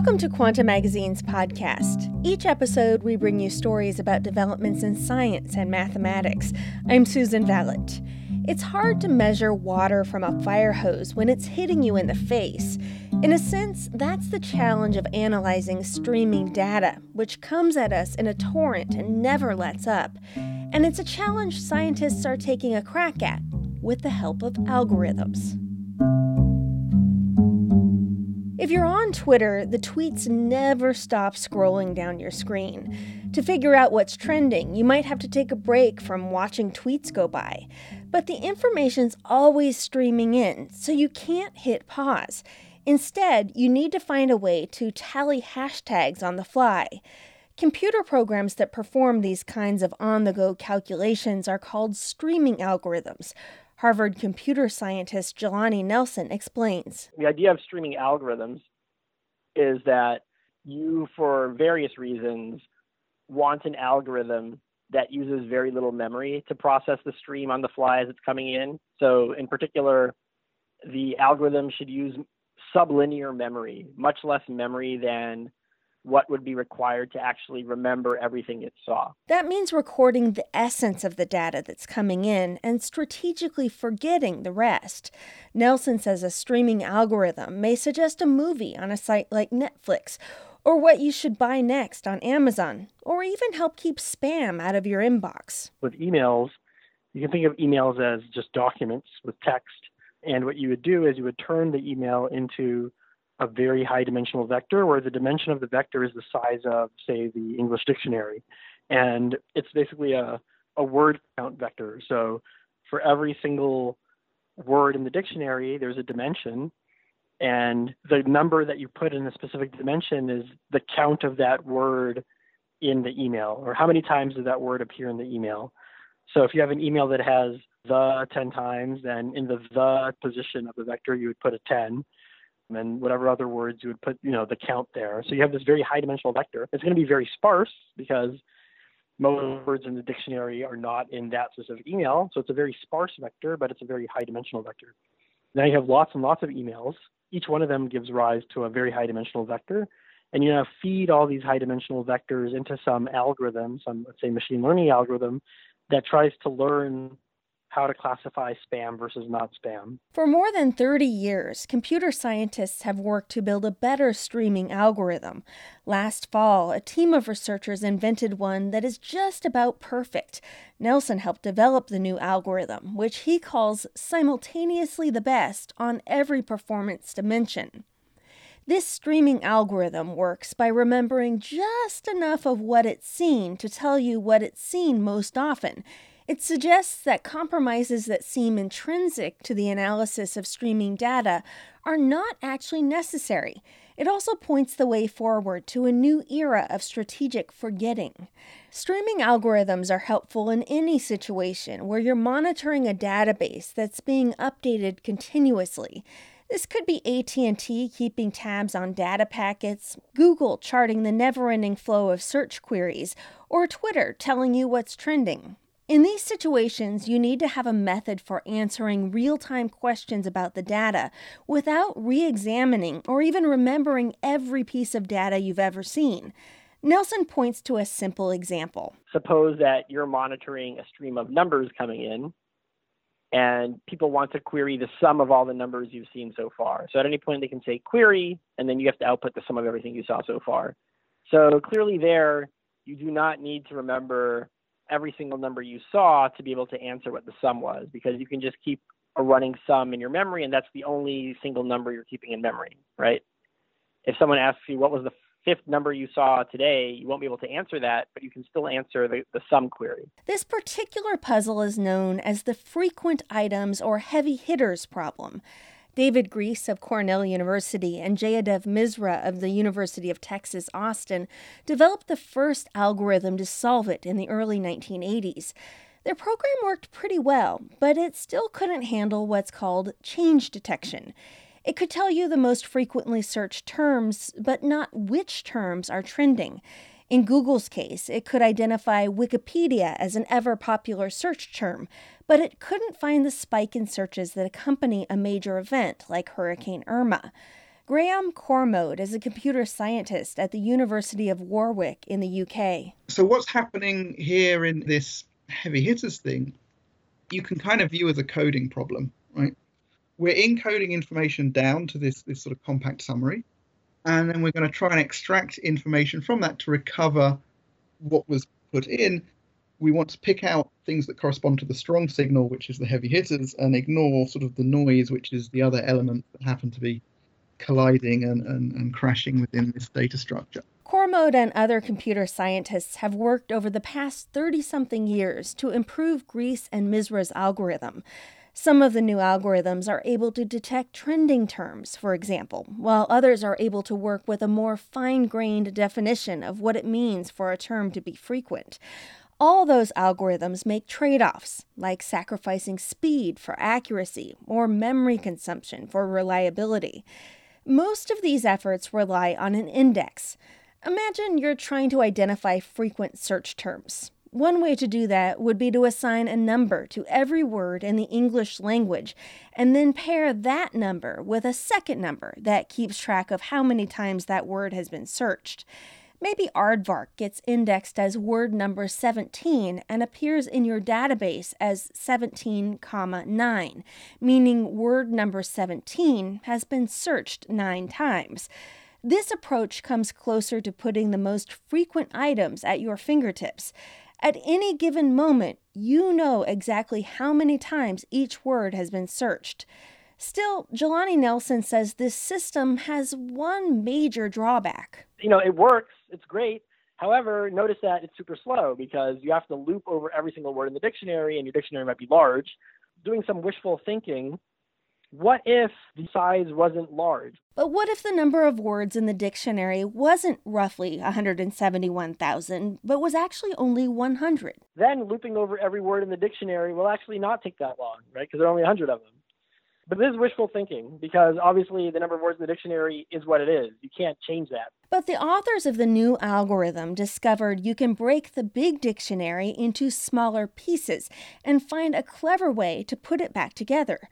Welcome to Quanta Magazine's podcast. Each episode, we bring you stories about developments in science and mathematics. I'm Susan Valot. It's hard to measure water from a fire hose when it's hitting you in the face. In a sense, that's the challenge of analyzing streaming data, which comes at us in a torrent and never lets up. And it's a challenge scientists are taking a crack at with the help of algorithms. If you're on Twitter, the tweets never stop scrolling down your screen. To figure out what's trending, you might have to take a break from watching tweets go by. But the information's always streaming in, so you can't hit pause. Instead, you need to find a way to tally hashtags on the fly. Computer programs that perform these kinds of on the go calculations are called streaming algorithms, Harvard computer scientist Jelani Nelson explains. The idea of streaming algorithms is that you, for various reasons, want an algorithm that uses very little memory to process the stream on the fly as it's coming in. So, in particular, the algorithm should use sublinear memory, much less memory than what would be required to actually remember everything it saw. That means recording the essence of the data that's coming in and strategically forgetting the rest. Nelson says a streaming algorithm may suggest a movie on a site like Netflix, or what you should buy next on Amazon, or even help keep spam out of your inbox. With emails, you can think of emails as just documents with text. And what you would do is you would turn the email into a very high dimensional vector where the dimension of the vector is the size of, say, the English dictionary. And it's basically a, a word count vector. So for every single word in the dictionary, there's a dimension. And the number that you put in a specific dimension is the count of that word in the email, or how many times does that word appear in the email. So if you have an email that has the 10 times, then in the the position of the vector, you would put a 10 and whatever other words you would put, you know, the count there. So you have this very high dimensional vector. It's going to be very sparse because most words in the dictionary are not in that specific email. So it's a very sparse vector, but it's a very high dimensional vector. Now you have lots and lots of emails. Each one of them gives rise to a very high dimensional vector. And you now feed all these high dimensional vectors into some algorithm, some, let's say, machine learning algorithm that tries to learn how to classify spam versus not spam. For more than 30 years, computer scientists have worked to build a better streaming algorithm. Last fall, a team of researchers invented one that is just about perfect. Nelson helped develop the new algorithm, which he calls simultaneously the best on every performance dimension. This streaming algorithm works by remembering just enough of what it's seen to tell you what it's seen most often it suggests that compromises that seem intrinsic to the analysis of streaming data are not actually necessary. It also points the way forward to a new era of strategic forgetting. Streaming algorithms are helpful in any situation where you're monitoring a database that's being updated continuously. This could be AT&T keeping tabs on data packets, Google charting the never-ending flow of search queries, or Twitter telling you what's trending. In these situations, you need to have a method for answering real time questions about the data without re examining or even remembering every piece of data you've ever seen. Nelson points to a simple example. Suppose that you're monitoring a stream of numbers coming in, and people want to query the sum of all the numbers you've seen so far. So at any point, they can say query, and then you have to output the sum of everything you saw so far. So clearly, there, you do not need to remember every single number you saw to be able to answer what the sum was because you can just keep a running sum in your memory and that's the only single number you're keeping in memory, right? If someone asks you what was the fifth number you saw today, you won't be able to answer that, but you can still answer the, the sum query. This particular puzzle is known as the frequent items or heavy hitters problem. David Gries of Cornell University and Jayadev Misra of the University of Texas, Austin developed the first algorithm to solve it in the early 1980s. Their program worked pretty well, but it still couldn't handle what's called change detection. It could tell you the most frequently searched terms, but not which terms are trending. In Google's case, it could identify Wikipedia as an ever popular search term, but it couldn't find the spike in searches that accompany a major event like Hurricane Irma. Graham Cormode is a computer scientist at the University of Warwick in the UK. So, what's happening here in this heavy hitters thing, you can kind of view as a coding problem, right? We're encoding information down to this, this sort of compact summary, and then we're going to try and extract information from that to recover what was put in. We want to pick out things that correspond to the strong signal, which is the heavy hitters, and ignore sort of the noise, which is the other elements that happen to be colliding and, and, and crashing within this data structure. Cormode and other computer scientists have worked over the past 30 something years to improve Gries and Misra's algorithm. Some of the new algorithms are able to detect trending terms, for example, while others are able to work with a more fine grained definition of what it means for a term to be frequent. All those algorithms make trade offs, like sacrificing speed for accuracy or memory consumption for reliability. Most of these efforts rely on an index. Imagine you're trying to identify frequent search terms. One way to do that would be to assign a number to every word in the English language and then pair that number with a second number that keeps track of how many times that word has been searched. Maybe aardvark gets indexed as word number 17 and appears in your database as 17, 9, meaning word number 17 has been searched 9 times. This approach comes closer to putting the most frequent items at your fingertips. At any given moment, you know exactly how many times each word has been searched. Still, Jelani Nelson says this system has one major drawback. You know, it works, it's great. However, notice that it's super slow because you have to loop over every single word in the dictionary, and your dictionary might be large. Doing some wishful thinking, what if the size wasn't large? But what if the number of words in the dictionary wasn't roughly 171,000, but was actually only 100? Then looping over every word in the dictionary will actually not take that long, right? Because there are only 100 of them. But this is wishful thinking because obviously the number of words in the dictionary is what it is. You can't change that. But the authors of the new algorithm discovered you can break the big dictionary into smaller pieces and find a clever way to put it back together.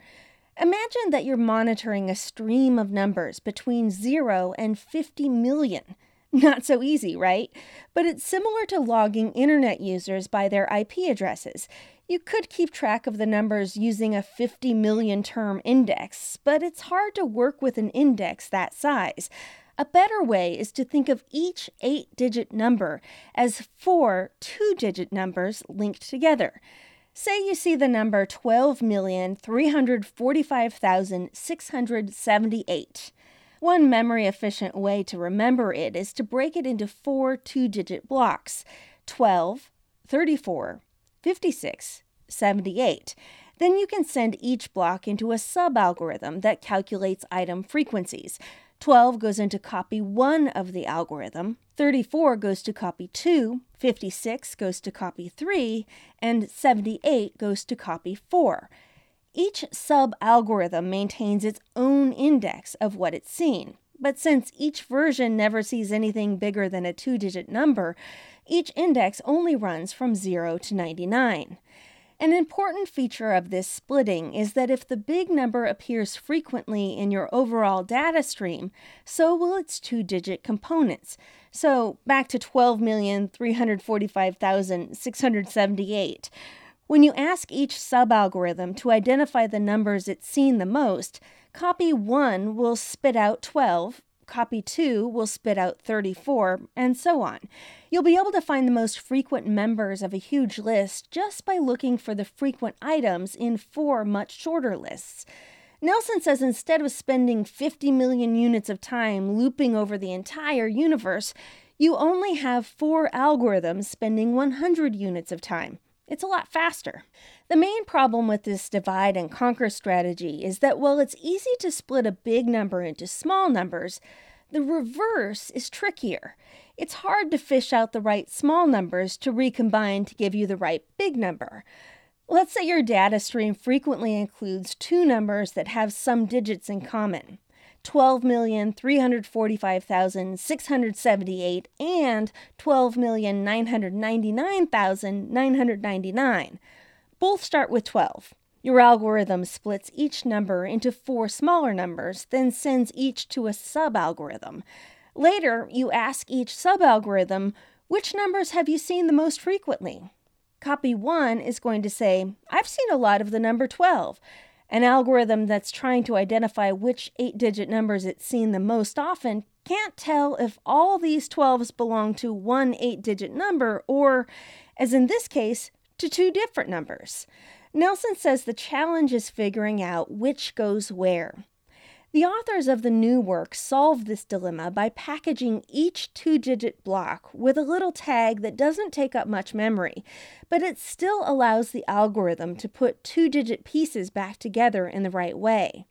Imagine that you're monitoring a stream of numbers between 0 and 50 million. Not so easy, right? But it's similar to logging internet users by their IP addresses. You could keep track of the numbers using a 50 million term index, but it's hard to work with an index that size. A better way is to think of each eight digit number as four two digit numbers linked together. Say you see the number 12,345,678. One memory efficient way to remember it is to break it into four two digit blocks 12, 34, 56, 78. Then you can send each block into a sub algorithm that calculates item frequencies. 12 goes into copy 1 of the algorithm, 34 goes to copy 2, 56 goes to copy 3, and 78 goes to copy 4. Each sub algorithm maintains its own index of what it's seen. But since each version never sees anything bigger than a two digit number, each index only runs from 0 to 99. An important feature of this splitting is that if the big number appears frequently in your overall data stream, so will its two digit components. So back to 12,345,678. When you ask each subalgorithm to identify the numbers it's seen the most, copy 1 will spit out 12, copy 2 will spit out 34, and so on. You'll be able to find the most frequent members of a huge list just by looking for the frequent items in four much shorter lists. Nelson says instead of spending 50 million units of time looping over the entire universe, you only have four algorithms spending 100 units of time. It's a lot faster. The main problem with this divide and conquer strategy is that while it's easy to split a big number into small numbers, the reverse is trickier. It's hard to fish out the right small numbers to recombine to give you the right big number. Let's say your data stream frequently includes two numbers that have some digits in common. 12,345,678 and 12,999,999. Both start with 12. Your algorithm splits each number into four smaller numbers, then sends each to a sub algorithm. Later, you ask each sub algorithm, which numbers have you seen the most frequently? Copy 1 is going to say, I've seen a lot of the number 12. An algorithm that's trying to identify which eight digit numbers it's seen the most often can't tell if all these 12s belong to one eight digit number or, as in this case, to two different numbers. Nelson says the challenge is figuring out which goes where. The authors of the new work solve this dilemma by packaging each two digit block with a little tag that doesn't take up much memory, but it still allows the algorithm to put two digit pieces back together in the right way.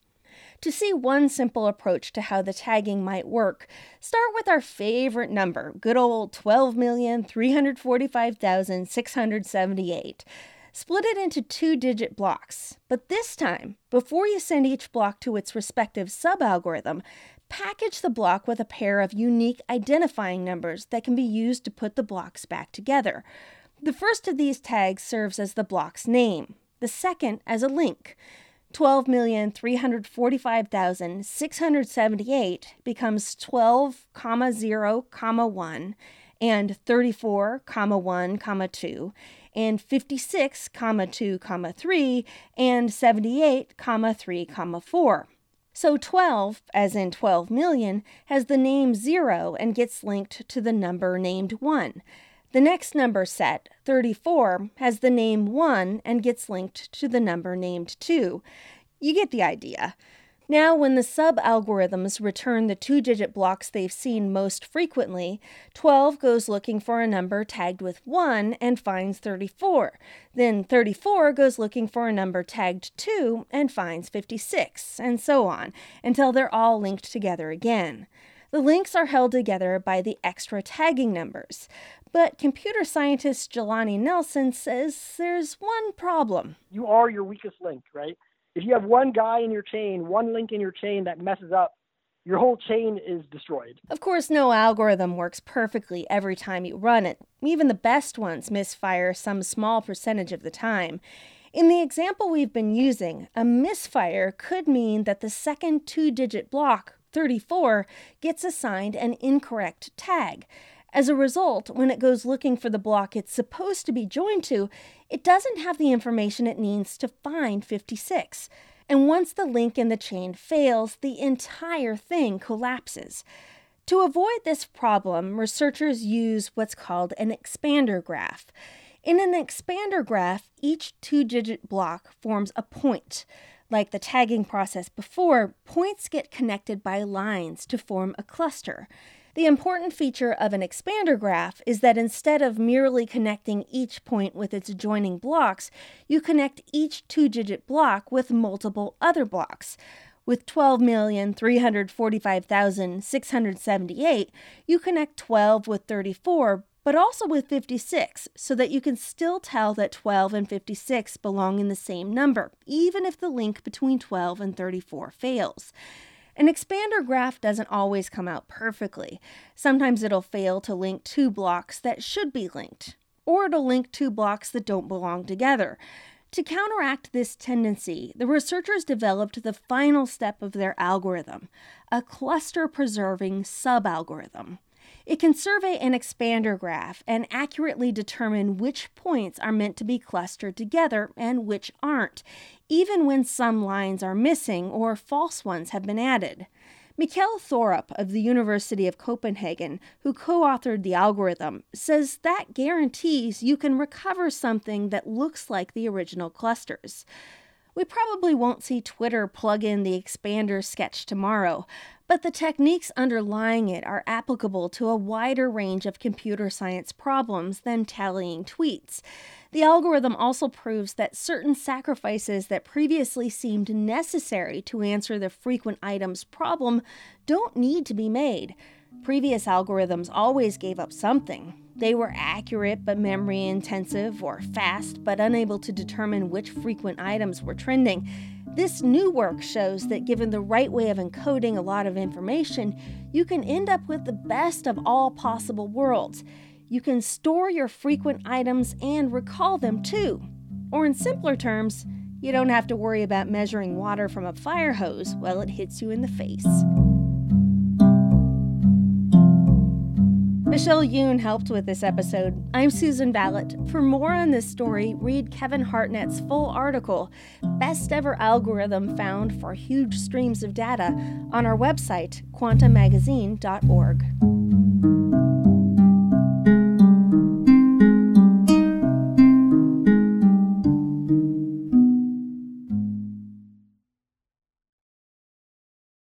To see one simple approach to how the tagging might work, start with our favorite number, good old 12,345,678. Split it into two digit blocks, but this time, before you send each block to its respective subalgorithm, package the block with a pair of unique identifying numbers that can be used to put the blocks back together. The first of these tags serves as the block's name, the second as a link. 12,345,678 becomes 12, 0, 1 and 34, 1, 2 and 56, comma 2, comma 3, and 78, comma 3, comma 4. So 12, as in 12 million, has the name 0 and gets linked to the number named 1. The next number set, 34, has the name 1 and gets linked to the number named 2. You get the idea. Now, when the sub algorithms return the two digit blocks they've seen most frequently, 12 goes looking for a number tagged with 1 and finds 34. Then 34 goes looking for a number tagged 2 and finds 56, and so on, until they're all linked together again. The links are held together by the extra tagging numbers. But computer scientist Jelani Nelson says there's one problem. You are your weakest link, right? If you have one guy in your chain, one link in your chain that messes up, your whole chain is destroyed. Of course, no algorithm works perfectly every time you run it. Even the best ones misfire some small percentage of the time. In the example we've been using, a misfire could mean that the second two digit block, 34, gets assigned an incorrect tag. As a result, when it goes looking for the block it's supposed to be joined to, it doesn't have the information it needs to find 56. And once the link in the chain fails, the entire thing collapses. To avoid this problem, researchers use what's called an expander graph. In an expander graph, each two digit block forms a point. Like the tagging process before, points get connected by lines to form a cluster. The important feature of an expander graph is that instead of merely connecting each point with its adjoining blocks, you connect each two digit block with multiple other blocks. With 12,345,678, you connect 12 with 34, but also with 56, so that you can still tell that 12 and 56 belong in the same number, even if the link between 12 and 34 fails. An expander graph doesn't always come out perfectly. Sometimes it'll fail to link two blocks that should be linked, or it'll link two blocks that don't belong together. To counteract this tendency, the researchers developed the final step of their algorithm a cluster preserving subalgorithm. It can survey an expander graph and accurately determine which points are meant to be clustered together and which aren't, even when some lines are missing or false ones have been added. Mikkel Thorup of the University of Copenhagen, who co authored the algorithm, says that guarantees you can recover something that looks like the original clusters. We probably won't see Twitter plug in the expander sketch tomorrow, but the techniques underlying it are applicable to a wider range of computer science problems than tallying tweets. The algorithm also proves that certain sacrifices that previously seemed necessary to answer the frequent items problem don't need to be made. Previous algorithms always gave up something. They were accurate but memory intensive, or fast but unable to determine which frequent items were trending. This new work shows that given the right way of encoding a lot of information, you can end up with the best of all possible worlds. You can store your frequent items and recall them too. Or, in simpler terms, You don't have to worry about measuring water from a fire hose while it hits you in the face. Michelle Yoon helped with this episode. I'm Susan Valot. For more on this story, read Kevin Hartnett's full article, Best Ever Algorithm Found for Huge Streams of Data, on our website, quantamagazine.org.